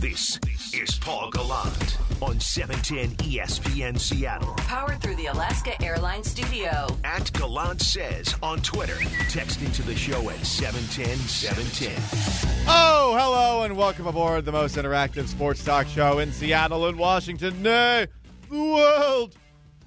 This is Paul Gallant on 710 ESPN Seattle. Powered through the Alaska Airlines Studio. At Gallant Says on Twitter. Text into the show at 710 710. Oh, hello, and welcome aboard the most interactive sports talk show in Seattle and Washington, nay, the world.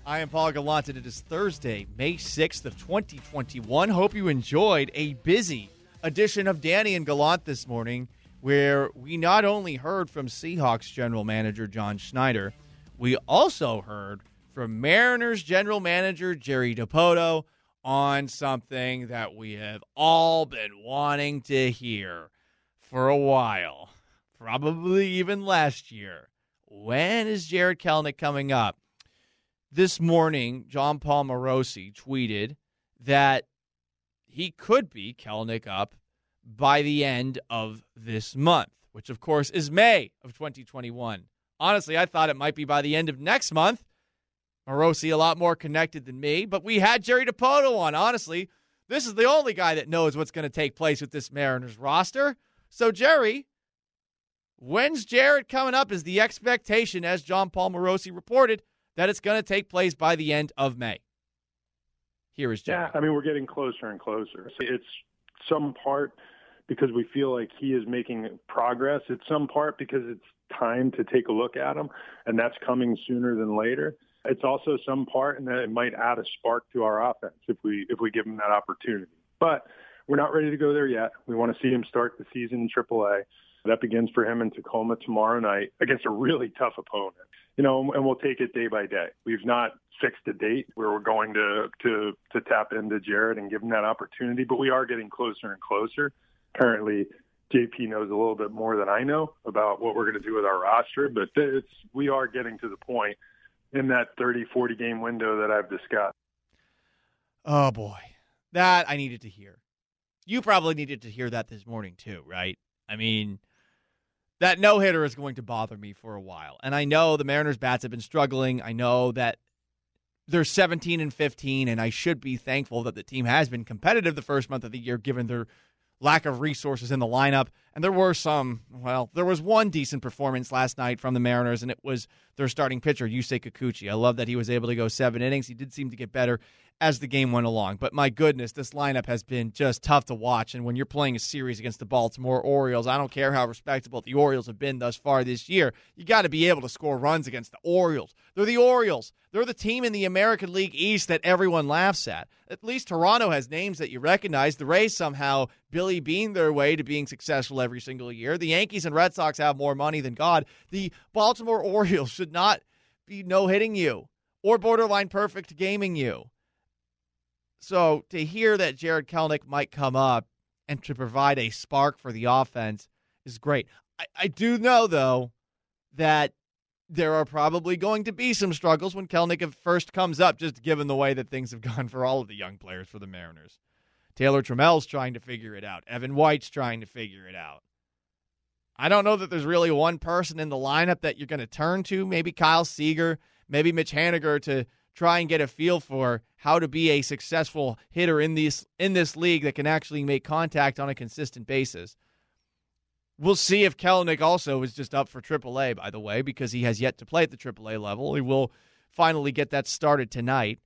I am Paul Gallant, and it is Thursday, May 6th of 2021. Hope you enjoyed a busy edition of Danny and Gallant this morning where we not only heard from Seahawks general manager John Schneider, we also heard from Mariners general manager Jerry Dipoto on something that we have all been wanting to hear for a while, probably even last year. When is Jared Kelenic coming up? This morning, Jon Paul Morosi tweeted that he could be Kelnick up by the end of this month, which of course is May of 2021. Honestly, I thought it might be by the end of next month. Morosi a lot more connected than me, but we had Jerry Dipoto on. Honestly, this is the only guy that knows what's going to take place with this Mariners roster. So, Jerry, when's Jared coming up? Is the expectation, as Jon Paul Morosi reported, that it's going to take place by the end of May? Here is Jerry. Yeah, I mean, we're getting closer and closer. It's some part because we feel like he is making progress. It's some part because it's time to take a look at him, and that's coming sooner than later. It's also some part that it might add a spark to our offense if we if we give him that opportunity. But we're not ready to go there yet. We want to see him start the season in AAA. That begins for him in Tacoma tomorrow night against a really tough opponent. You know, and we'll take it day by day. We've not fixed a date where we're going to to to tap into Jared and give him that opportunity, but we are getting closer and closer. Apparently, JP knows a little bit more than I know about what we're going to do with our roster, but it's we are getting to the point in that 30 40 game window that I've discussed. Oh boy. That I needed to hear. You probably needed to hear that this morning too, right? I mean, that no hitter is going to bother me for a while. And I know the Mariners bats have been struggling. I know that they're 17 and 15 and I should be thankful that the team has been competitive the first month of the year given their lack of resources in the lineup. And there were some, well, there was one decent performance last night from the Mariners, and it was their starting pitcher, Yusei Kikuchi. I love that he was able to go seven innings. He did seem to get better as the game went along. But my goodness, this lineup has been just tough to watch. And when you're playing a series against the Baltimore Orioles, I don't care how respectable the Orioles have been thus far this year, you got to be able to score runs against the Orioles. They're the Orioles. They're the team in the American League East that everyone laughs at. At least Toronto has names that you recognize. The Rays somehow Billy Beane their way to being successful every single year. The Yankees and Red Sox have more money than God. The Baltimore Orioles should not be no hitting you or borderline perfect gaming you. So to hear that Jared Kelenic might come up and to provide a spark for the offense is great. I, I do know though that there are probably going to be some struggles when Kelenic first comes up, just given the way that things have gone for all of the young players for the Mariners. Taylor Trammell's trying to figure it out. Evan White's trying to figure it out. I don't know that there's really one person in the lineup that you're going to turn to. Maybe Kyle Seager, maybe Mitch Haniger to try and get a feel for how to be a successful hitter in this in this league that can actually make contact on a consistent basis. We'll see if Kelenic also is just up for AAA, by the way, because he has yet to play at the AAA level. He will finally get that started tonight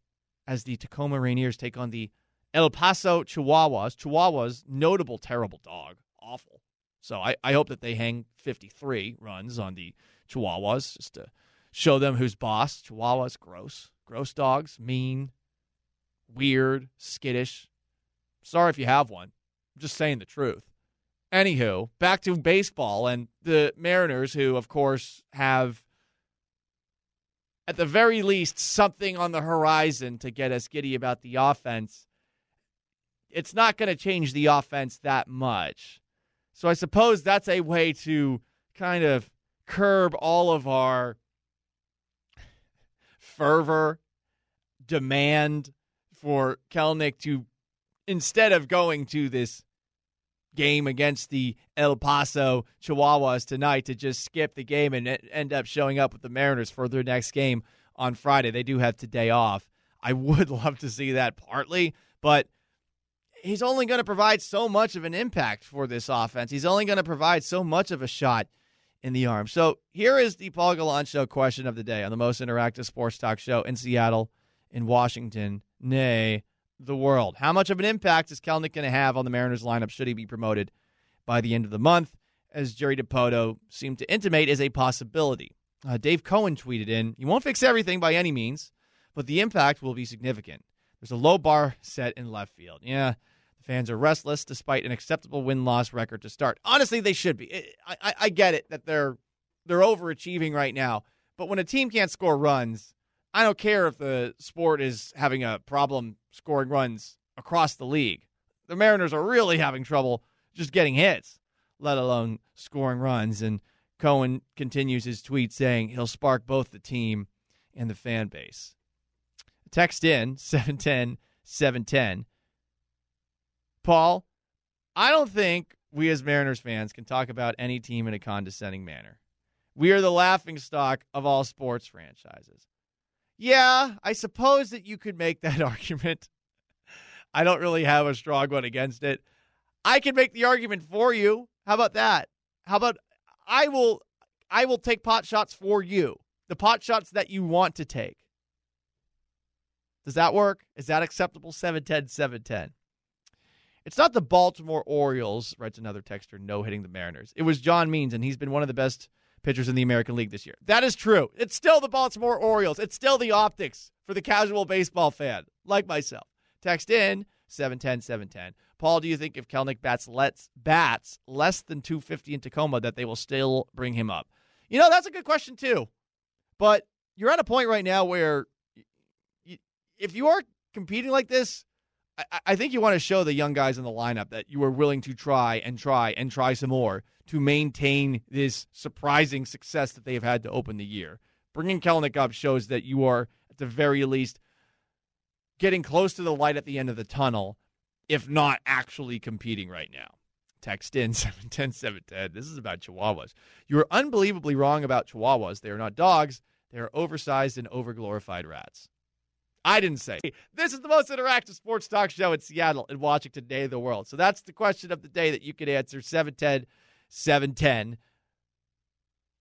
as the Tacoma Rainiers take on the El Paso Chihuahuas. Chihuahuas, notable terrible dog. Awful. So I, I hope that they hang 53 runs on the Chihuahuas just to show them who's boss. Chihuahuas, gross. Gross dogs, mean, weird, skittish. Sorry if you have one. I'm just saying the truth. Anywho, back to baseball and the Mariners, who, of course, have at the very least something on the horizon to get us giddy about the offense. It's not going to change the offense that much. So I suppose that's a way to kind of curb all of our fervor, demand for Kelenic to, instead of going to this game against the El Paso Chihuahuas tonight, to just skip the game and end up showing up with the Mariners for their next game on Friday. They do have today off. I would love to see that partly, but he's only going to provide so much of an impact for this offense. He's only going to provide so much of a shot in the arm. So here is the Paul Gallant Show question of the day on the most interactive sports talk show in Seattle, in Washington, nay, the world. How much of an impact is Kelenic going to have on the Mariners lineup should he be promoted by the end of the month? As Jerry Dipoto seemed to intimate, is a possibility. Uh, Dave Cohen tweeted in, "He won't fix everything by any means, but the impact will be significant. There's a low bar set in left field. Yeah, fans are restless despite an acceptable win-loss record to start. Honestly, they should be. I, I, I get it that they're they're overachieving right now, but when a team can't score runs, I don't care if the sport is having a problem scoring runs across the league. The Mariners are really having trouble just getting hits, let alone scoring runs. And Cohen continues his tweet saying he'll spark both the team and the fan base. Text in 710 710. Paul, I don't think we as Mariners fans can talk about any team in a condescending manner. We are the laughing stock of all sports franchises. Yeah, I suppose that you could make that argument. I don't really have a strong one against it. I can make the argument for you. How about that? How about I will I will take pot shots for you. The pot shots that you want to take. Does that work? Is that acceptable? 710 710. It's not the Baltimore Orioles, writes another texter, no hitting the Mariners. It was John Means, and he's been one of the best pitchers in the American League this year. That is true. It's still the Baltimore Orioles. It's still the optics for the casual baseball fan, like myself. Text in 710 710. Paul, do you think if Kelenic bats lets bats less than 250 in Tacoma that they will still bring him up? You know, that's a good question too. But you're at a point right now where if you are competing like this, I, I think you want to show the young guys in the lineup that you are willing to try and try and try some more to maintain this surprising success that they have had to open the year. Bringing Kelenic up shows that you are, at the very least, getting close to the light at the end of the tunnel, if not actually competing right now. Text in 710 710. This is about Chihuahuas. You are unbelievably wrong about Chihuahuas. They are not dogs, they are oversized and overglorified rats. I didn't say. This is the most interactive sports talk show in Seattle and Washington, day of the world. So that's the question of the day that you could answer 710 710.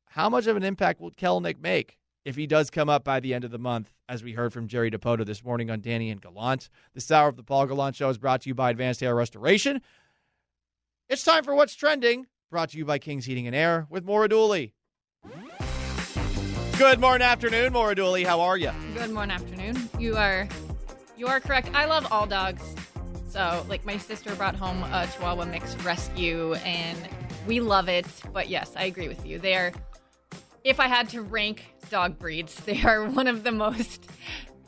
How much of an impact will Kelenic make if he does come up by the end of the month, as we heard from Jerry Dipoto this morning on Danny and Gallant? This hour of the Paul Gallant Show is brought to you by Advanced Air Restoration. It's time for What's Trending, brought to you by King's Heating and Air with Maura Dooley. Good morning, afternoon, Maura Dooley. How are you? Good morning, afternoon. You are, you are correct. I love all dogs. So, like, my sister brought home a Chihuahua mixed rescue, and we love it. But yes, I agree with you. They are, if I had to rank dog breeds, they are one of the most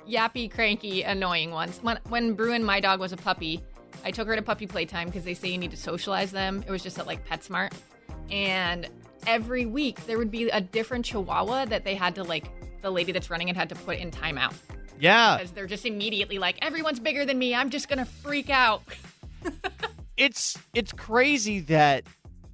yappy, cranky, annoying ones. When when Bruin, my dog, was a puppy, I took her to puppy playtime because they say you need to socialize them. It was just at like PetSmart, and every week there would be a different Chihuahua that they had to like the lady that's running it had to put in timeout. Yeah. Because they're just immediately like, everyone's bigger than me. I'm just gonna freak out. it's it's crazy that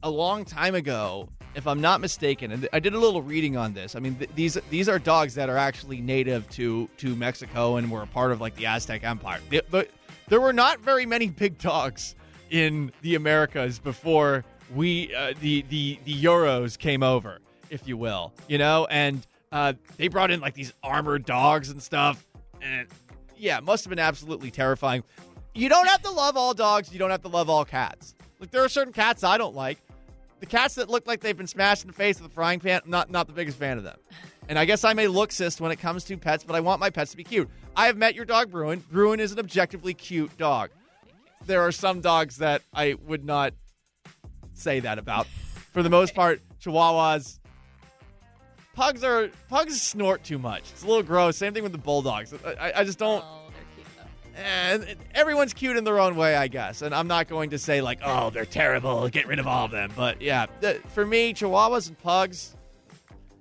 a long time ago, if I'm not mistaken, and I did a little reading on this. I mean, th- these these are dogs that are actually native to to Mexico and were a part of like the Aztec Empire. But there were not very many big dogs in the Americas before we uh, the the the Euros came over, if you will, you know, and uh, they brought in like these armored dogs and stuff, and yeah, must have been absolutely terrifying. You don't have to love all dogs. You don't have to love all cats. Like there are certain cats I don't like. The cats that look like they've been smashed in the face with a frying pan, not not the biggest fan of them. And I guess I'm a looksist when it comes to pets, but I want my pets to be cute. I have met your dog, Bruin. Bruin is an objectively cute dog. There are some dogs that I would not say that about. For the most part, Chihuahuas, pugs are pugs snort too much. It's a little gross. Same thing with the bulldogs. I, I just don't. Oh, they're cute though. Eh, and everyone's cute in their own way, I guess. And I'm not going to say like, oh, they're terrible. Get rid of all of them. But yeah, for me, Chihuahuas and pugs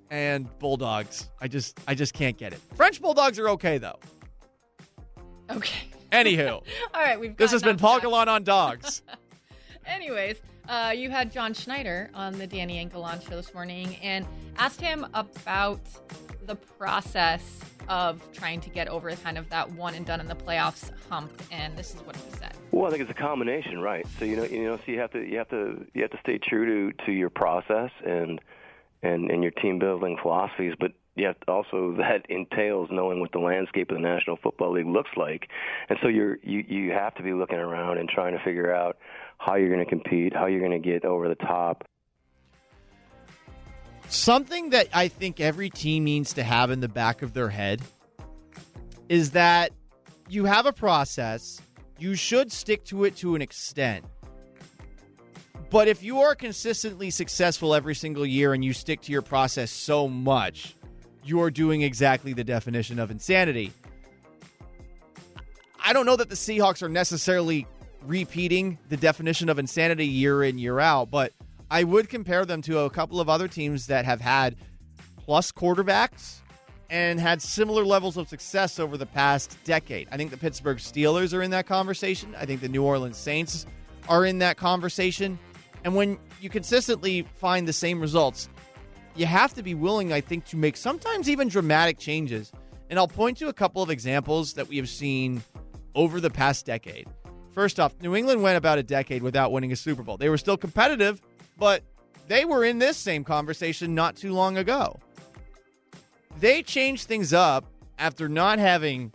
and bulldogs, I just I just can't get it. French bulldogs are okay though. Okay. Anywho, All right, we've. this has been Paul. Gallant on dogs. Anyways, uh, you had John Schneider on the Danny and show this morning and asked him about the process of trying to get over kind of that one and done in the playoffs hump. And this is what he said. Well, I think it's a combination, right? So you know, you know, so you have to you have to you have to stay true to to your process and and and your team building philosophies, but you yet also that entails knowing what the landscape of the National Football League looks like, and so you're you you have to be looking around and trying to figure out how you're going to compete, how you're going to get over the top. Something that I think every team needs to have in the back of their head is that you have a process, you should stick to it to an extent. But if you are consistently successful every single year and you stick to your process so much, you're doing exactly the definition of insanity. I don't know that the Seahawks are necessarily repeating the definition of insanity year in, year out, but I would compare them to a couple of other teams that have had plus quarterbacks and had similar levels of success over the past decade. I think the Pittsburgh Steelers are in that conversation. I think the New Orleans Saints are in that conversation. And when you consistently find the same results, you have to be willing, I think, to make sometimes even dramatic changes. And I'll point to a couple of examples that we have seen over the past decade. First off, New England went about a decade without winning a Super Bowl. They were still competitive, but they were in this same conversation not too long ago. They changed things up after not having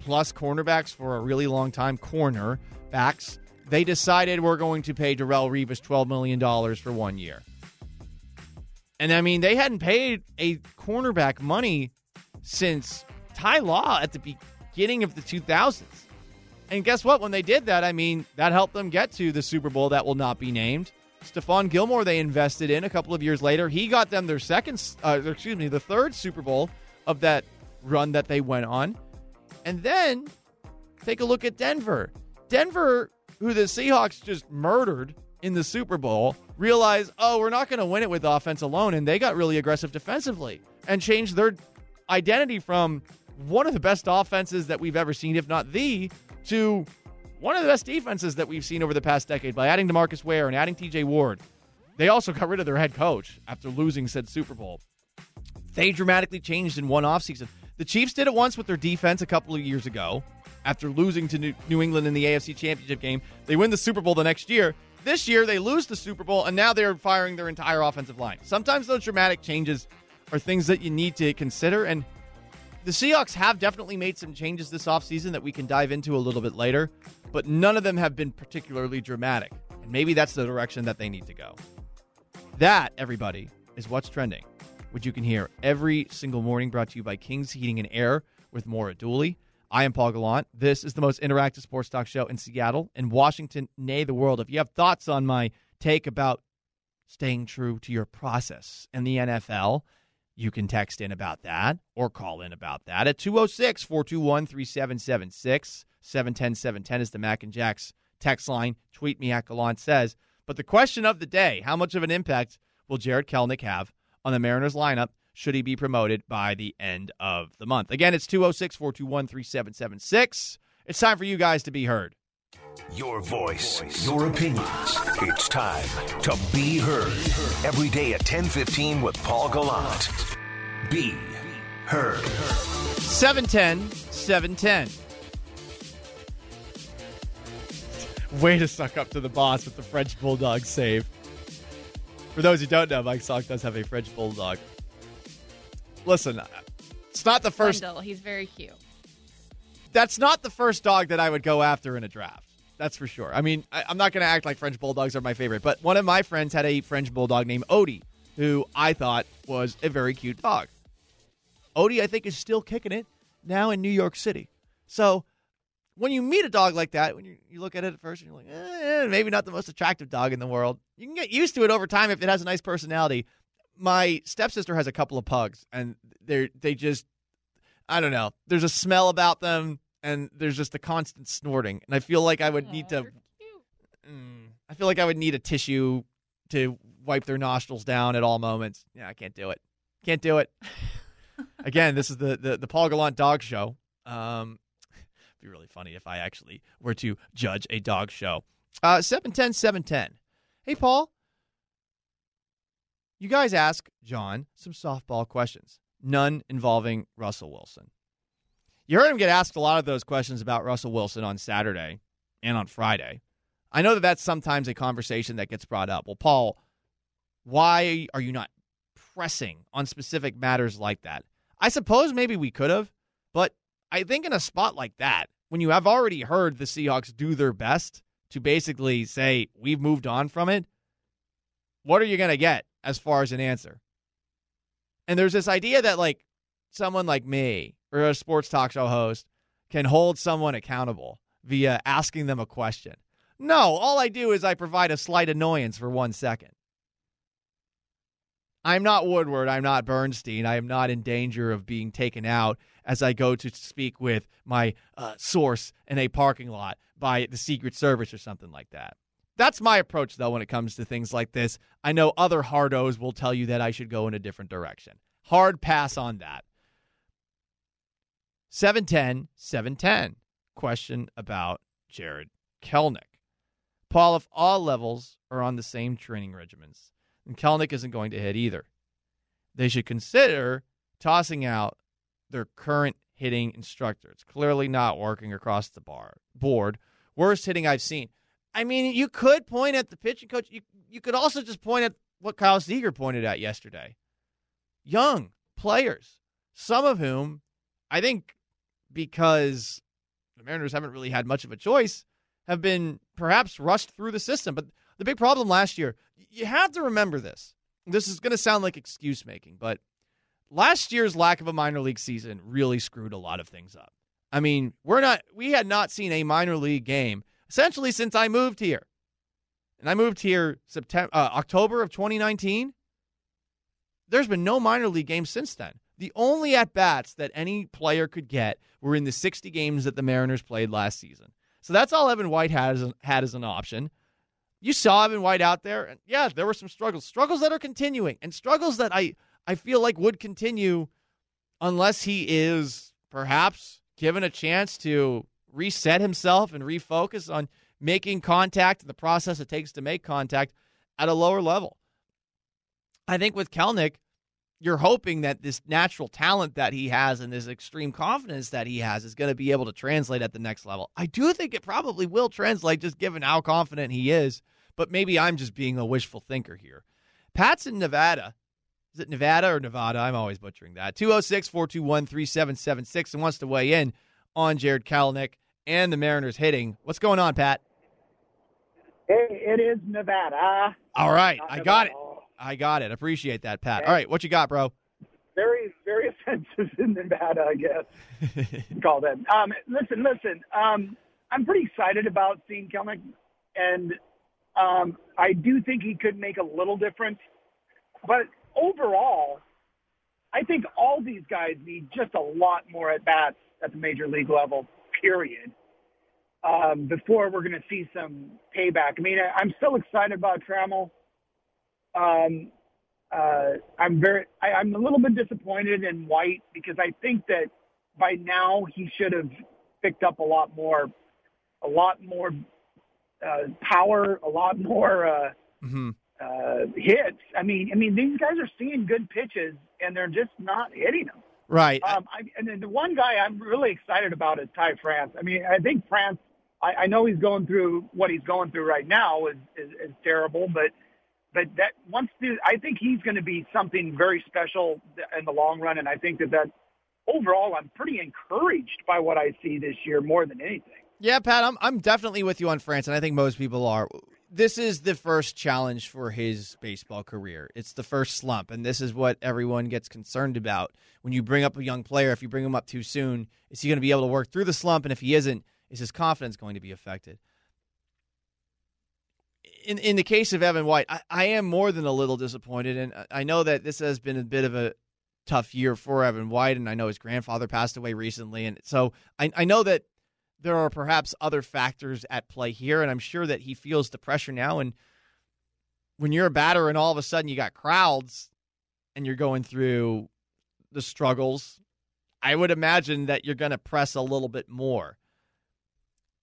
plus cornerbacks for a really long time, corner backs. They decided we're going to pay Darrelle Revis $12 million for one year. And I mean, they hadn't paid a cornerback money since Ty Law at the beginning of the 2000s. And guess what? When they did that, I mean, that helped them get to the Super Bowl that will not be named. Stephon Gilmore, they invested in a couple of years later. He got them their second, uh, excuse me, the third Super Bowl of that run that they went on. And then take a look at Denver. Denver, who the Seahawks just murdered in the Super Bowl, realized, oh, we're not going to win it with offense alone. And they got really aggressive defensively and changed their identity from one of the best offenses that we've ever seen, if not the, to one of the best defenses that we've seen over the past decade by adding DeMarcus Ware and adding TJ Ward. They also got rid of their head coach after losing said Super Bowl. They dramatically changed in one offseason. The Chiefs did it once with their defense a couple of years ago after losing to New England in the AFC Championship game. They win the Super Bowl the next year. This year, they lose the Super Bowl, and now they're firing their entire offensive line. Sometimes those dramatic changes are things that you need to consider. And the Seahawks have definitely made some changes this offseason that we can dive into a little bit later, but none of them have been particularly dramatic. And maybe that's the direction that they need to go. That, everybody, is what's trending, which you can hear every single morning brought to you by Kings Heating and Air with Maura Dooley. I am Paul Gallant. This is the most interactive sports talk show in Seattle and Washington, nay, the world. If you have thoughts on my take about staying true to your process in the NFL, you can text in about that or call in about that at 206 421 3776. 710 710 is the Mac and Jacks text line. Tweet me at Gallant says. But the question of the day how much of an impact will Jared Kelenic have on the Mariners lineup should he be promoted by the end of the month? Again, it's 206 421 3776. It's time for you guys to be heard. Your voice, your opinions. It's time to be heard. Every day at 10:15 with Paul Gallant. Be heard. 710 710. Way to suck up to the boss with the French Bulldog save. For those who don't know, Mike Salk does have a French Bulldog. Listen, it's not the first. Wendell, he's very cute. That's not the first dog that I would go after in a draft. That's for sure. I mean, I, I'm not going to act like French Bulldogs are my favorite, but one of my friends had a French Bulldog named Odie, who I thought was a very cute dog. Odie, I think, is still kicking it now in New York City. So when you meet a dog like that, when you, you look at it at first and you're like, eh, maybe not the most attractive dog in the world, you can get used to it over time if it has a nice personality. My stepsister has a couple of pugs, and they're they just, I don't know. There's a smell about them, and there's just a constant snorting, and I feel like I would need to. Mm, I feel like I would need a tissue to wipe their nostrils down at all moments. Yeah, I can't do it. Can't do it. Again, this is the the, the Paul Gallant Dog Show. Um, it'd be really funny if I actually were to judge a dog show. Uh, 710 710. Hey, Paul. You guys ask John some softball questions, none involving Russell Wilson. You heard him get asked a lot of those questions about Russell Wilson on Saturday and on Friday. I know that that's sometimes a conversation that gets brought up. Well, Paul, why are you not pressing on specific matters like that. I suppose maybe we could have, but I think in a spot like that, when you have already heard the Seahawks do their best to basically say, we've moved on from it, what are you going to get as far as an answer? And there's this idea that, like, someone like me or a sports talk show host can hold someone accountable via asking them a question. No, all I do is I provide a slight annoyance for one second. I'm not Woodward. I'm not Bernstein. I am not in danger of being taken out as I go to speak with my uh, source in a parking lot by the Secret Service or something like that. That's my approach, though, when it comes to things like this. I know other hardos will tell you that I should go in a different direction. Hard pass on that. 710, 710. Question about Jared Kelenic. Paul, if all levels are on the same training regimens, then Kelenic isn't going to hit either. They should consider tossing out their current hitting instructor. It's clearly not working across the bar board. Worst hitting I've seen. I mean, you could point at the pitching coach. You you could also just point at what Kyle Seager pointed at yesterday. Young players, some of whom I think because the Mariners haven't really had much of a choice, have been perhaps rushed through the system. But the big problem last year, you have to remember this. This is going to sound like excuse making, but last year's lack of a minor league season really screwed a lot of things up. I mean, we're not we had not seen a minor league game essentially since I moved here. And I moved here September uh, October of 2019. There's been no minor league games since then. The only at bats that any player could get were in the 60 games that the Mariners played last season. So that's all Evan White had as, had as an option. You saw Evan White out there, and yeah, there were some struggles, struggles that are continuing, and struggles that I I feel like would continue unless he is perhaps given a chance to reset himself and refocus on making contact and the process it takes to make contact at a lower level. I think with Kelenic, you're hoping that this natural talent that he has and this extreme confidence that he has is going to be able to translate at the next level. I do think it probably will translate just given how confident he is, but maybe I'm just being a wishful thinker here. Pat's in Nevada is it Nevada or Nevada? I'm always butchering that. 206 421 3776 and wants to weigh in on Jared Kelenic and the Mariners hitting. What's going on, Pat? It, it is Nevada. All right. I got it. I got it. Appreciate that, Pat. All right. What you got, bro? Very, very offensive in Nevada, I guess. Call that. Um, listen, listen. Um, I'm pretty excited about seeing Kelenic, and um, I do think he could make a little difference. But overall, I think all these guys need just a lot more at bats at the major league level. Period. Um, before we're going to see some payback. I mean, I, I'm still excited about Trammell. Um, uh, I'm very, I, I'm a little bit disappointed in White because I think that by now he should have picked up a lot more, a lot more uh, power, a lot more uh, hmm uh, hits. I mean, I mean these guys are seeing good pitches and they're just not hitting them. Right. Um, I, and then the one guy I'm really excited about is Ty France. I mean, I think France. I, I know he's going through what he's going through right now is is, is terrible, but but that once the, I think he's going to be something very special in the long run, and I think that that overall I'm pretty encouraged by what I see this year more than anything. Yeah, Pat, I'm I'm definitely with you on France, and I think most people are. This is the first challenge for his baseball career. It's the first slump, and this is what everyone gets concerned about when you bring up a young player. If you bring him up too soon, is he going to be able to work through the slump? And if he isn't, is his confidence going to be affected? In in the case of Evan White, I, I am more than a little disappointed, and I know that this has been a bit of a tough year for Evan White, and I know his grandfather passed away recently, and so I, I know that there are perhaps other factors at play here, and I'm sure that he feels the pressure now. And when you're a batter and all of a sudden you got crowds and you're going through the struggles, I would imagine that you're going to press a little bit more.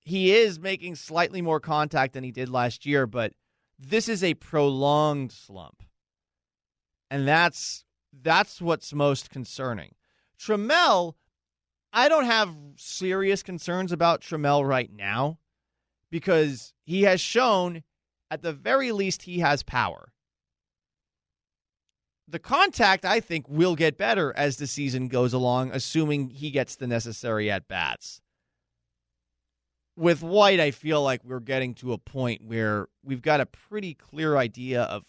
He is making slightly more contact than he did last year, but this is a prolonged slump. And that's that's what's most concerning. Trammell I don't have serious concerns about Trammell right now because he has shown, at the very least, he has power. the contact, I think, will get better as the season goes along, assuming he gets the necessary at bats. With White, I feel like we're getting to a point where we've got a pretty clear idea of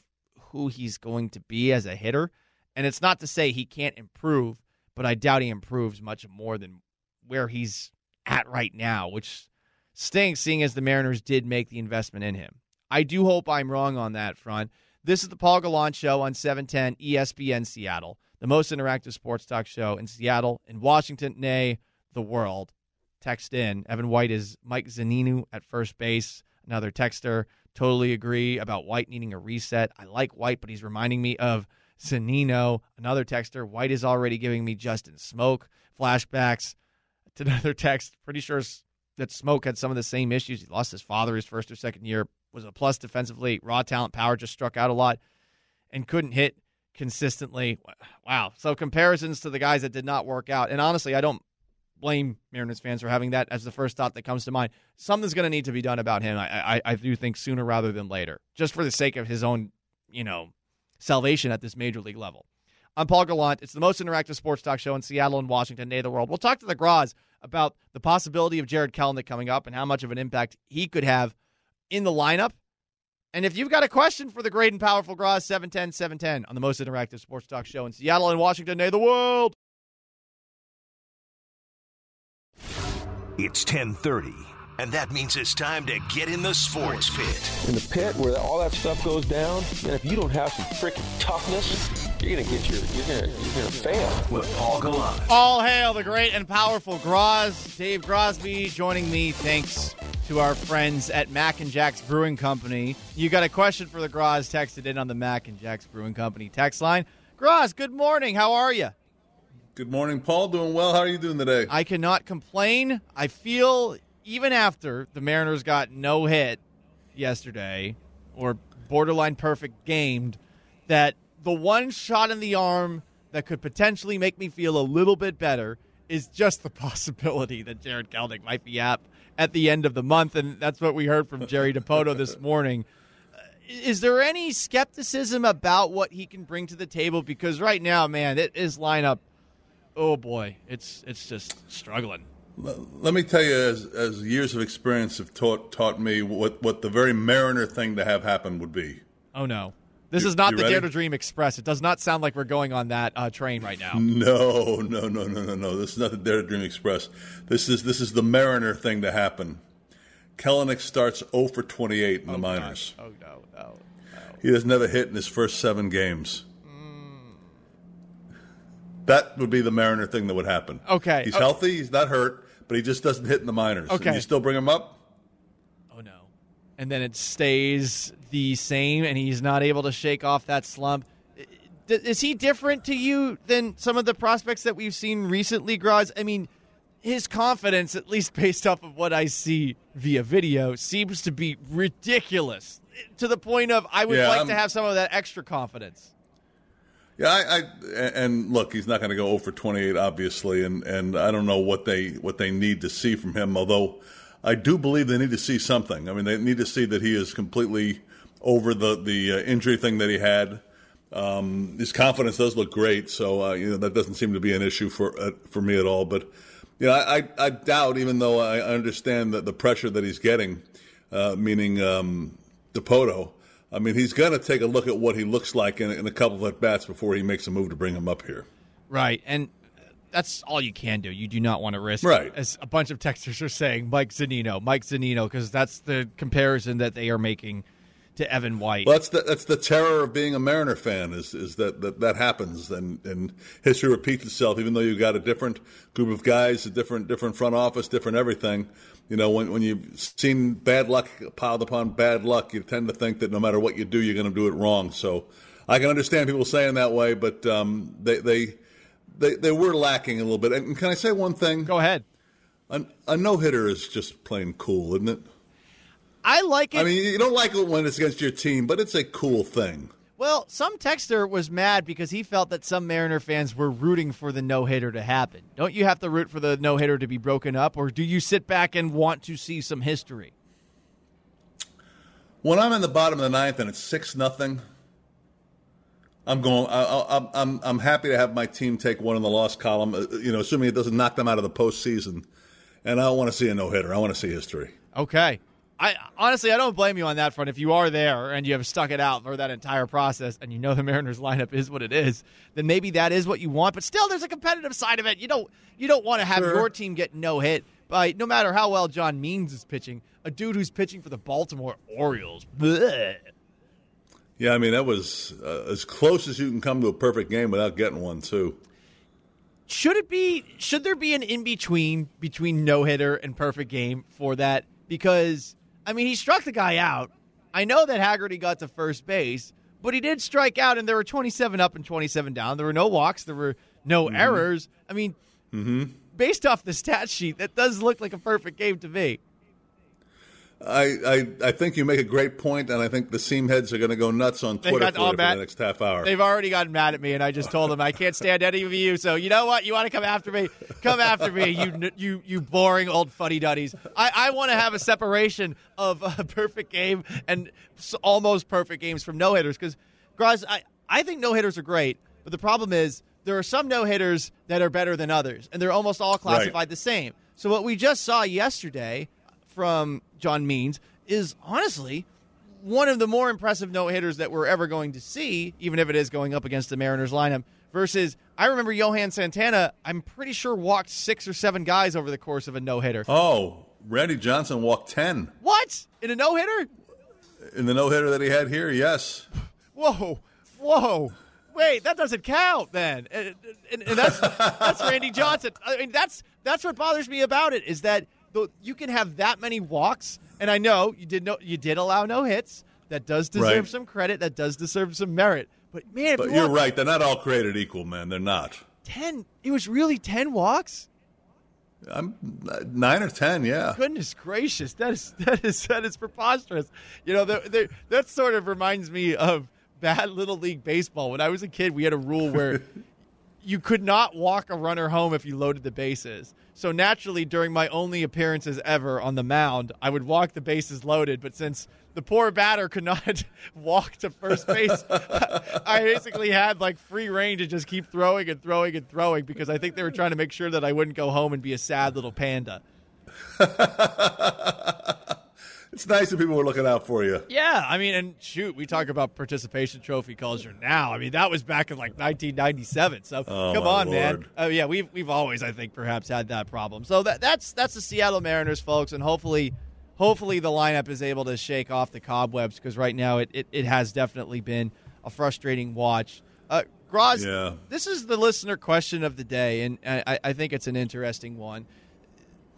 who he's going to be as a hitter. And it's not to say he can't improve, but I doubt he improves much more than where he's at right now, which stinks seeing as the Mariners did make the investment in him. I do hope I'm wrong on that front. This is the Paul Gallant Show on 710 ESPN Seattle, the most interactive sports talk show in Seattle, in Washington, nay, the world. Text in. Evan White is Mike Zunino at first base. Another texter. Totally agree about White needing a reset. I like White, but he's reminding me of Zunino. Another texter. White is already giving me Justin Smoak flashbacks. To another text. Pretty sure that Smoak had some of the same issues. He lost his father his first or second year was a plus defensively. Raw talent, power just struck out a lot and couldn't hit consistently. Wow. So comparisons to the guys that did not work out. And honestly, I don't blame Mariners fans for having that as the first thought that comes to mind. Something's going to need to be done about him. I, I, I do think sooner rather than later, just for the sake of his own, you know, salvation at this major league level. I'm Paul Gallant. It's the most interactive sports talk show in Seattle and Washington, of the world. We'll talk to the Graz about the possibility of Jared Kelenic coming up and how much of an impact he could have in the lineup. And if you've got a question for the great and powerful Graz, 710 710 on the most interactive sports talk show in Seattle and Washington, of the world. It's 1030, and that means it's time to get in the sports pit. In the pit where all that stuff goes down, and if you don't have some freaking toughness, you're gonna get your you're gonna you're gonna fail. With Paul Gallant. All hail the great and powerful Graz. Dave Grosby joining me. Thanks to our friends at Mac and Jack's Brewing Company. You got a question for the Graz? Texted in on the Mac and Jack's Brewing Company text line. Graz, good morning. How are you? Good morning, Paul. Doing well. How are you doing today? I cannot complain. I feel even after the Mariners got no hit yesterday, or borderline perfect gamed, that the one shot in the arm that could potentially make me feel a little bit better is just the possibility that Jared Kelenic might be up at the end of the month, and that's what we heard from Jerry Dipoto this morning. Uh, Is there any skepticism about what he can bring to the table? Because right now, man, it is lineup. Oh boy, it's it's just struggling. Let me tell you, as, as years of experience have taught taught me what, what the very Mariner thing to have happen would be. Oh no, this You- is not the ready? Dare to Dream Express. It does not sound like we're going on that uh, train right now. No, no, no, no, no, no. This is not the Dare to Dream Express. This is this is the Mariner thing to happen. Kelenic starts 0 for 28 in the minors. Oh no, no. He has never hit in his first seven games. That would be the Mariner thing that would happen. Okay. He's Oh. healthy. He's not hurt, but he just doesn't hit in the minors. Okay. And you still bring him up? Oh no. And then it stays the same, and he's not able to shake off that slump. Is he different to you than some of the prospects that we've seen recently, Graz? I mean, his confidence, at least based off of what I see via video, seems to be ridiculous to the point of I would Yeah, like I'm- to have some of that extra confidence. Yeah, I, I and look, he's not going to go over 28, obviously, and, and I don't know what they what they need to see from him. Although I do believe they need to see something. I mean, they need to see that he is completely over the the uh, injury thing that he had. Um, his confidence does look great, so uh, you know that doesn't seem to be an issue for uh, for me at all. But you know, I, I, doubt, even though I understand that the pressure that he's getting, uh, meaning um, Dipoto. I mean, he's going to take a look at what he looks like in, in a couple of at bats before he makes a move to bring him up here. Right. And that's all you can do. You do not want to risk, Right. as a bunch of texters are saying, Mike Zunino, Mike Zunino, because that's the comparison that they are making to Evan White. Well, that's the that's the terror of being a Mariner fan is is that that, that happens and, and history repeats itself. Even though you've got a different group of guys, a different different front office, different everything. You know, when when you've seen bad luck piled upon bad luck, you tend to think that no matter what you do, you're going to do it wrong. So I can understand people saying that way, but um, they they. They, they were lacking a little bit. And can I say one thing? Go ahead. A, a no hitter is just plain cool, isn't it? I like it. I mean, you don't like it when it's against your team, but it's a cool thing. Well, some texter was mad because he felt that some Mariner fans were rooting for the no hitter to happen. Don't you have to root for the no hitter to be broken up, or do you sit back and want to see some history? When I'm in the bottom of the ninth and it's six nothing, I'm going. I, am I'm I'm happy to have my team take one in the loss column. uh, You know, assuming it doesn't knock them out of the postseason. And I don't want to see a no hitter. I want to see history. Okay. I honestly, I don't blame you on that front. If you are there and you have stuck it out for that entire process, and you know the Mariners lineup is what it is, then maybe that is what you want. But still, there's a competitive side of it. You don't you don't want to have Sure. your team get no hit by no matter how well John Means is pitching. A dude who's pitching for the Baltimore Orioles. Yeah, I mean that was uh, as close as you can come to a perfect game without getting one too. Should it be? Should there be an in between between no hitter and perfect game for that? Because I mean, he struck the guy out. I know that Haggerty got to first base, but he did strike out, and there were 27 up and 27 down. There were no walks. There were no mm-hmm. errors. I mean, mm-hmm. based off the stat sheet, that does look like a perfect game to me. I, I I think you make a great point, and I think the seam heads are going to go nuts on Twitter got it for the next half hour. They've already gotten mad at me, and I just told them I can't stand any of you. So you know what? You want to come after me? Come after me, you you you boring old fuddy duddies. I, I want to have a separation of a perfect game and almost perfect games from no hitters because, Graz, I I think no hitters are great, but the problem is there are some no hitters that are better than others, and they're almost all classified the same. So what we just saw yesterday from John Means is honestly one of the more impressive no hitters that we're ever going to see, even if it is going up against the Mariners lineup. Versus, I remember Johan Santana. I'm pretty sure walked six or seven guys over the course of a no hitter. oh, Randy Johnson walked ten What in a no hitter? in the no hitter that he had here. Yes, Whoa, whoa. Wait, that doesn't count then. And, and, and that's that's Randy Johnson. I mean, that's that's what bothers me about it is that the, you can have that many walks, and I know you did no, you did allow no hits. That does deserve Right. some credit. That does deserve some merit. But man, but you you're walk right. They're not all created equal, man. They're not. ten, it was really ten walks. I'm nine or ten. Yeah. Goodness gracious, that is that is that is preposterous. You know, there- there- that sort of reminds me of bad little league baseball. When I was a kid, we had a rule where you could not walk a runner home if you loaded the bases. So naturally, during my only appearances ever on the mound, I would walk the bases loaded. But since the poor batter could not walk to first base, I basically had like free reign to just keep throwing and throwing and throwing because I think they were trying to make sure that I wouldn't go home and be a sad little panda. It's nice that people were looking out for you. Yeah, I mean, and shoot, we talk about participation trophy culture now. I mean, that was back in like 1997. So Oh, come on, man. Lord. Oh yeah, we've we've always, I think, perhaps had that problem. So that that's that's the Seattle Mariners, folks, and hopefully, hopefully the lineup is able to shake off the cobwebs because right now it, it, it has definitely been a frustrating watch. Uh, Graz, Yeah. this is the listener question of the day, and I, I think it's an interesting one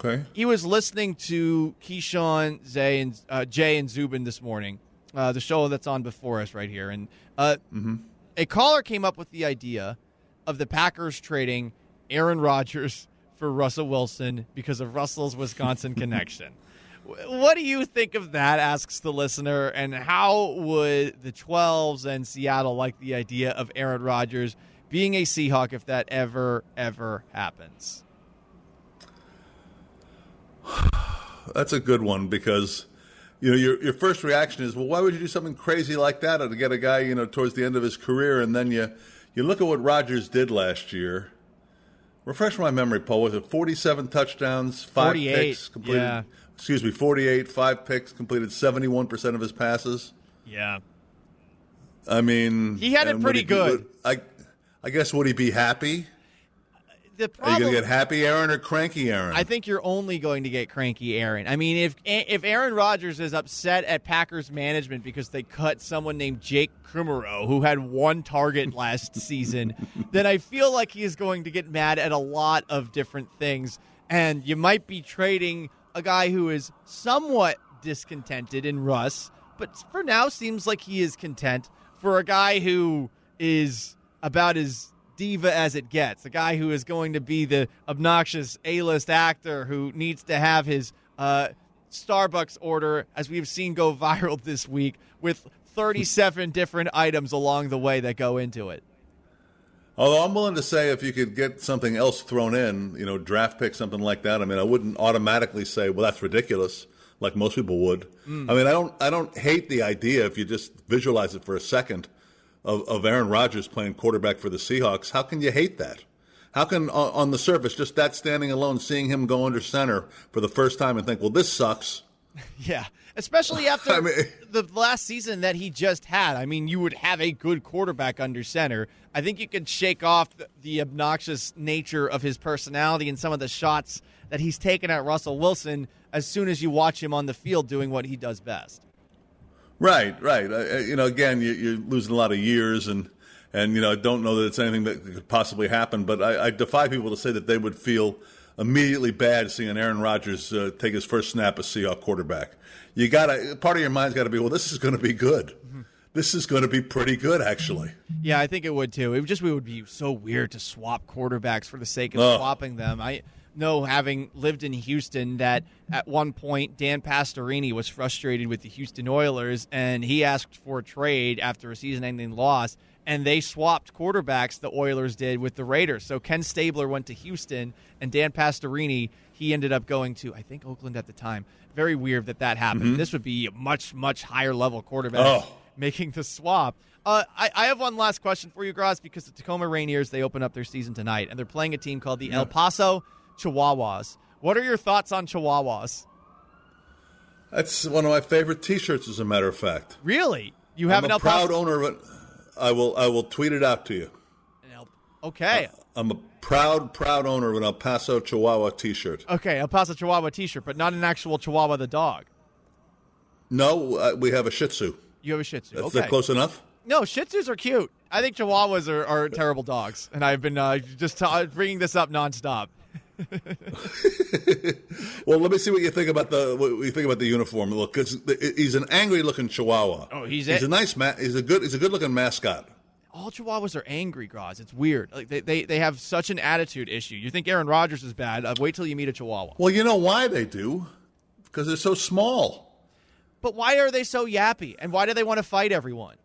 Okay. he was listening to Keyshawn, Zay, and uh, Jay and Zubin this morning, uh, the show that's on before us right here, and uh, a caller came up with the idea of the Packers trading Aaron Rodgers for Russell Wilson because of Russell's Wisconsin connection. What do you think of that? Asks the listener, and how would the 12s and Seattle like the idea of Aaron Rodgers being a Seahawk if that ever, ever happens? That's a good one because you know your your first reaction is, well, why would you do something crazy like that to get a guy you know towards the end of his career, and then you you look at what Rodgers did last year. Refresh my memory, Paul. Was it forty-seven touchdowns, five 48, picks completed? yeah. Excuse me, forty-eight, five picks completed, seventy-one percent of his passes. Yeah. I mean, He had it pretty be- good. would- I I guess would he be happy? The Are you going to get happy Aaron or cranky Aaron? I think you're only going to get cranky Aaron. I mean, if if Aaron Rodgers is upset at Packers management because they cut someone named Jake Kumerow who had one target last season, then I feel like he is going to get mad at a lot of different things, and you might be trading a guy who is somewhat discontented in Russ, but for now seems like he is content for a guy who is about as diva as it gets. A guy who is going to be the obnoxious A-list actor who needs to have his uh, Starbucks order, as we've seen go viral this week, with 37 different items along the way that go into it. Although I'm willing to say if you could get something else thrown in, you know, draft pick, something like that. I mean, I wouldn't automatically say, well, that's ridiculous, like most people would. I mean, I don't, I don't hate the idea if you just visualize it for a second. Of, of Aaron Rodgers playing quarterback for the Seahawks, how can you hate that? How can, on the surface, just that standing alone, seeing him go under center for the first time and think, well, this sucks? Yeah, especially after I mean, the last season that he just had. I mean, you would have a good quarterback under center. I think you could shake off the, the obnoxious nature of his personality and some of the shots that he's taken at Russell Wilson as soon as you watch him on the field doing what he does best. Right, right. Uh, you know, again, you, are losing a lot of years, and and you know, I don't know that it's anything that could possibly happen. But I, I defy people to say that they would feel immediately bad seeing Aaron Rodgers uh, take his first snap as Seahawks quarterback. You got to part of your mind's got to be, well, this is going to be good. Mm-hmm. This is going to be pretty good, actually. Yeah, I think it would too. It would just it would be so weird to swap quarterbacks for the sake of oh. swapping them. I know, having lived in Houston, that at one point Dan Pastorini was frustrated with the Houston Oilers, and he asked for a trade after a season-ending loss and they swapped quarterbacks. The Oilers did with the Raiders. So Ken Stabler went to Houston, and Dan Pastorini he ended up going to I think Oakland at the time. Very weird that that happened. Mm-hmm. This would be a much much higher level quarterback oh. making the swap. Uh, I, I, have one last question for you, Graz, because the Tacoma Rainiers they open up their season tonight, and they're playing a team called the yeah. El Paso Chihuahuas. What are your thoughts on Chihuahuas? That's one of my favorite T-shirts, as a matter of fact. Really, you have I'm an El proud Paso? owner of it. I will. I will tweet it out to you. Okay. Uh, I'm a proud, proud owner of an El Paso Chihuahua T-shirt. Okay, El Paso Chihuahua T-shirt, but not an actual Chihuahua the dog. No, uh, we have a Shih Tzu. You have a Shih Tzu. That's okay. close enough. No, Shih Tzus are cute. I think Chihuahuas are, are terrible dogs, and I've been uh, just t- bringing this up nonstop. well, let me see what you think about the what you think about the uniform. Look, because he's an angry-looking Chihuahua. Oh, he's he's a, a nice ma- He's a good. He's a good-looking mascot. All Chihuahuas are angry, Graz. It's weird. Like they, they, they have such an attitude issue. You think Aaron Rodgers is bad? Uh, wait till you meet a Chihuahua. Well, you know why they do? Because they're so small. But why are they so yappy? And why do they want to fight everyone?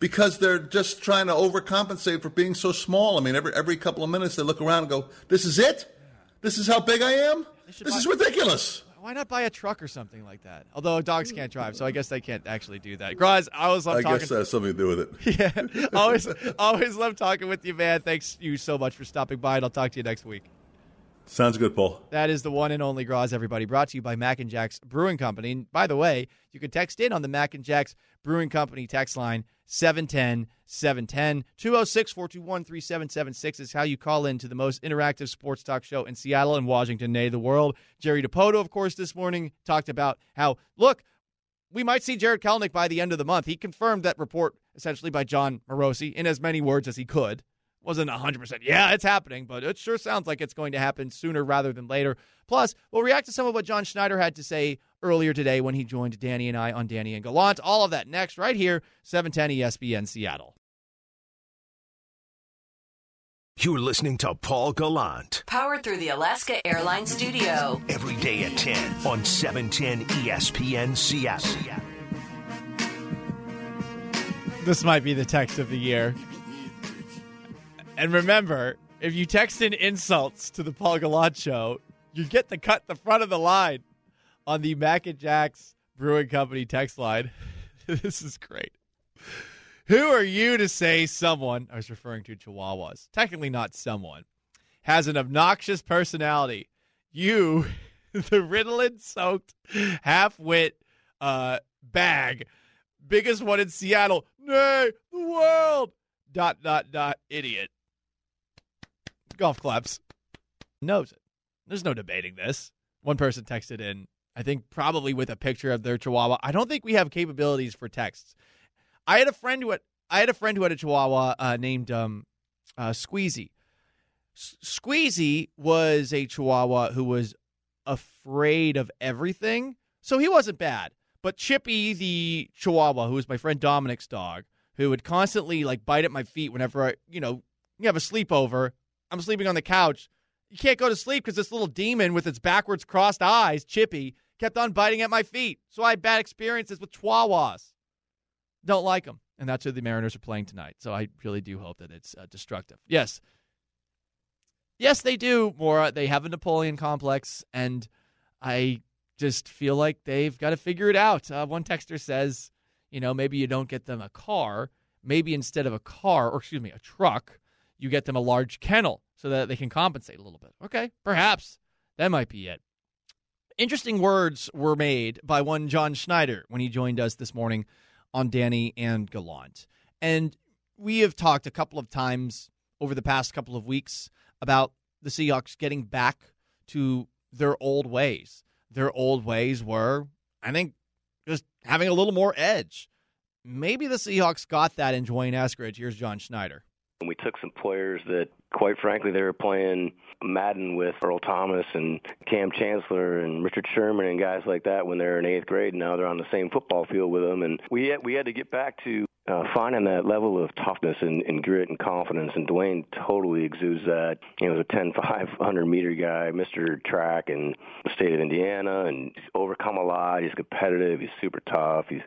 Because they're just trying to overcompensate for being so small. I mean, every every couple of minutes they look around and go, "This is it? This is how big I am? This buy, is ridiculous." Why not buy a truck or something like that? Although dogs can't drive, so I guess they can't actually do that. Graz, I always love I talking. guess that has something to do with it. yeah, always, always love talking with you, man. Thanks you so much for stopping by, and I'll talk to you next week. Sounds good, Paul. That is the one and only Graz, everybody. Brought to you by Mac and Jack's Brewing Company. And by the way, you can text in on the Mac and Jack's Brewing Company text line 710 710. 206 421 3776 is how you call in to the most interactive sports talk show in Seattle and Washington, nay, the world. Jerry Dipoto, of course, this morning talked about how, look, we might see Jared Kelenic by the end of the month. He confirmed that report essentially by Jon Morosi in as many words as he could. Wasn't 100%. Yeah, it's happening, but it sure sounds like it's going to happen sooner rather than later. Plus, we'll react to some of what John Schneider had to say earlier today when he joined Danny and I on Danny and Gallant. All of that next, right here, 710 ESPN Seattle. You're listening to Paul Gallant. Powered through the Alaska Airlines Studio. Every day at 10 on 710 ESPN Seattle. This might be the text of the year. And remember, if you text in insults to the Paul Gallant show, you get to cut the front of the line on the Mac and Jack's Brewing Company text line. this is great. Who are you to say someone, I was referring to Chihuahuas, technically not someone, has an obnoxious personality? You, the Ritalin soaked, half wit uh, bag, biggest one in Seattle, nay, the world, dot, dot, dot, idiot. Golf claps. Knows it. There's no debating this. One person texted in, I think probably with a picture of their Chihuahua. I don't think we have capabilities for texts. I had a friend who had I had a friend who had a Chihuahua uh, named um, uh, Squeezy. S- Squeezy was a Chihuahua who was afraid of everything, so he wasn't bad. But Chippy, the Chihuahua, who was my friend Dominic's dog, who would constantly like bite at my feet whenever I, you know, you have a sleepover. I'm sleeping on the couch. You can't go to sleep because this little demon with its backwards crossed eyes, Chippy, kept on biting at my feet. So I had bad experiences with Chihuahuas. Don't like them. And that's who the Mariners are playing tonight. So I really do hope that it's uh, destructive. Yes. Yes, they do, Mora. They have a Napoleon complex. And I just feel like they've got to figure it out. Uh, one texter says, you know, maybe you don't get them a car, maybe instead of a car, or excuse me, a truck, you get them a large kennel so that they can compensate a little bit. Okay, perhaps that might be it. Interesting words were made by one John Schneider when he joined us this morning on Danny and Gallant. And we have talked a couple of times over the past couple of weeks about the Seahawks getting back to their old ways. Their old ways were, I think, just having a little more edge. Maybe the Seahawks got that in D'Wayne Eskridge. Here's John Schneider. We took some players that, quite frankly, they were playing Madden with Earl Thomas and Kam Chancellor and Richard Sherman and guys like that when they were in eighth grade. And now they're on the same football field with them, and we had, we had to get back to uh, finding that level of toughness and, and grit and confidence. And D'Wayne totally exudes that. He was a 10, 500 meter guy, Mr. Track in the state of Indiana, and he's overcome a lot. He's competitive. He's super tough. He's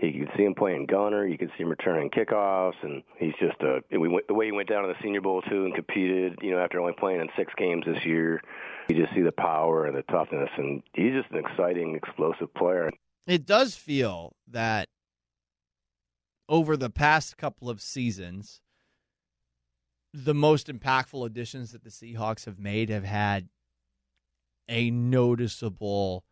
you can see him playing gunner. You can see him returning kickoffs, and he's just a. We went, the way he went down to the Senior Bowl too and competed. You know, after only playing in six games this year, you just see the power and the toughness, and he's just an exciting, explosive player. It does feel that over the past couple of seasons, the most impactful additions that the Seahawks have made have had a noticeable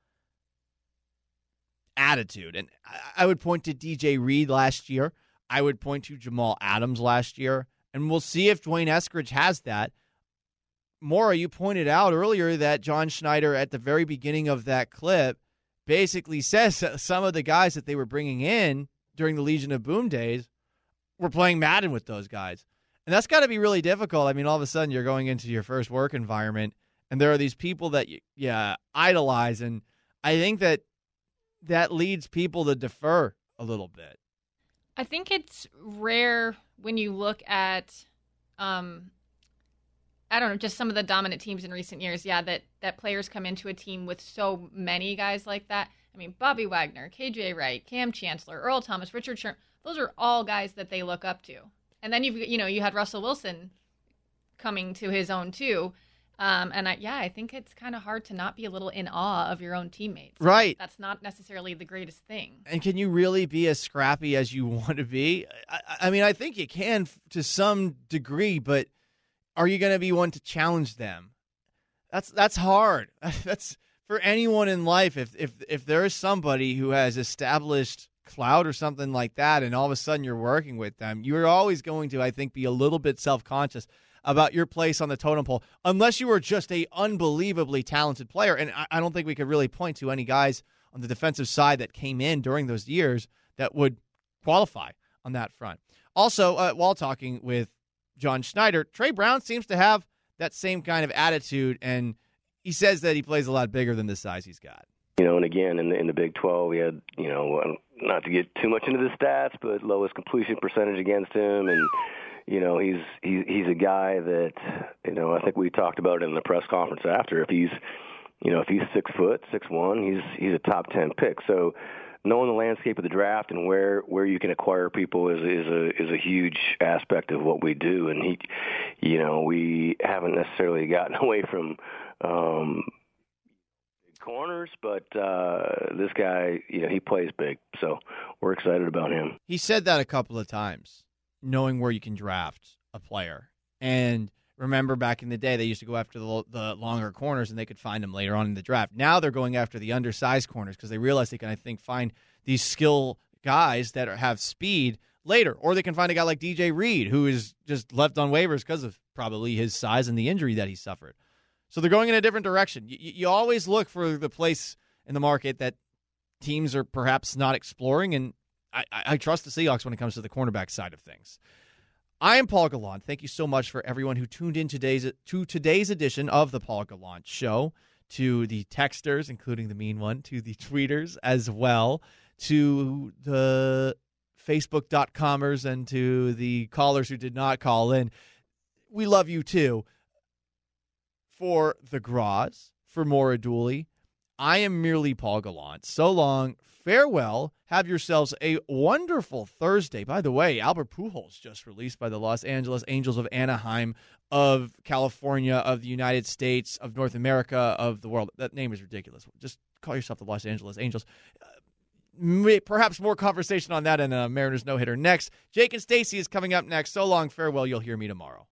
attitude. And I would point to DJ Reed last year. I would point to Jamal Adams last year. And we'll see if D'Wayne Eskridge has that. Mora, you pointed out earlier that John Schneider, at the very beginning of that clip, basically says some of the guys that they were bringing in during the Legion of Boom days were playing Madden with those guys. And that's got to be really difficult. I mean, all of a sudden you're going into your first work environment, and there are these people that you yeah, idolize. And I think that that leads people to defer a little bit. I think it's rare when you look at, um, I don't know, just some of the dominant teams in recent years. Yeah, that that players come into a team with so many guys like that. I mean, Bobby Wagner, KJ Wright, Kam Chancellor, Earl Thomas, Richard Sherman. Those are all guys that they look up to. And then you've you know you had Russell Wilson coming to his own too. Um, and I, yeah, I think it's kind of hard to not be a little in awe of your own teammates. Right. That's not necessarily the greatest thing. And can you really be as scrappy as you want to be? I, I mean, I think you can to some degree, but are you going to be one to challenge them? That's that's hard. That's for anyone in life. If if if there is somebody who has established cloud or something like that, and all of a sudden you're working with them, you're always going to, I think, be a little bit self conscious about your place on the totem pole, unless you were just a unbelievably talented player. And I, I don't think we could really point to any guys on the defensive side that came in during those years that would qualify on that front. Also, uh, while talking with John Schneider, Tre Brown seems to have that same kind of attitude, and he says that he plays a lot bigger than the size he's got. You know, and again, in the, in the Big 12, we had, you know, not to get too much into the stats, but lowest completion percentage against him, and you know he's he's he's a guy that you know I think we talked about in the press conference after if he's you know if he's six foot six one he's he's a top ten pick. So knowing the landscape of the draft and where where you can acquire people is is a is a huge aspect of what we do. And he you know we haven't necessarily gotten away from um corners, but uh, this guy, you know, he plays big, so we're excited about him. He said that a couple of times knowing where you can draft a player. And remember back in the day, they used to go after the, the longer corners and they could find them later on in the draft. Now they're going after the undersized corners because they realize they can, I think, find these skill guys that are, have speed later. Or they can find a guy like DJ Reed who is just left on waivers because of probably his size and the injury that he suffered. So they're going in a different direction. You, you always look for the place in the market that teams are perhaps not exploring, and I, I trust the Seahawks when it comes to the cornerback side of things. I am Paul Gallant. Thank you so much for everyone who tuned in today's to today's edition of the Paul Gallant Show. To the texters, including the mean one, to the tweeters as well, to the Facebook.comers, and to the callers who did not call in. We love you too. For the Graz, for Mora Dooley, I am merely Paul Gallant. So long, farewell. Have yourselves a wonderful Thursday. By the way, Albert Pujols just released by the Los Angeles Angels of Anaheim, of California, of the United States, of North America, of the world. That name is ridiculous. Just call yourself the Los Angeles Angels. Uh, perhaps more conversation on that and a Mariners no hitter next. Jake and Stacy is coming up next. So long, farewell. You'll hear me tomorrow.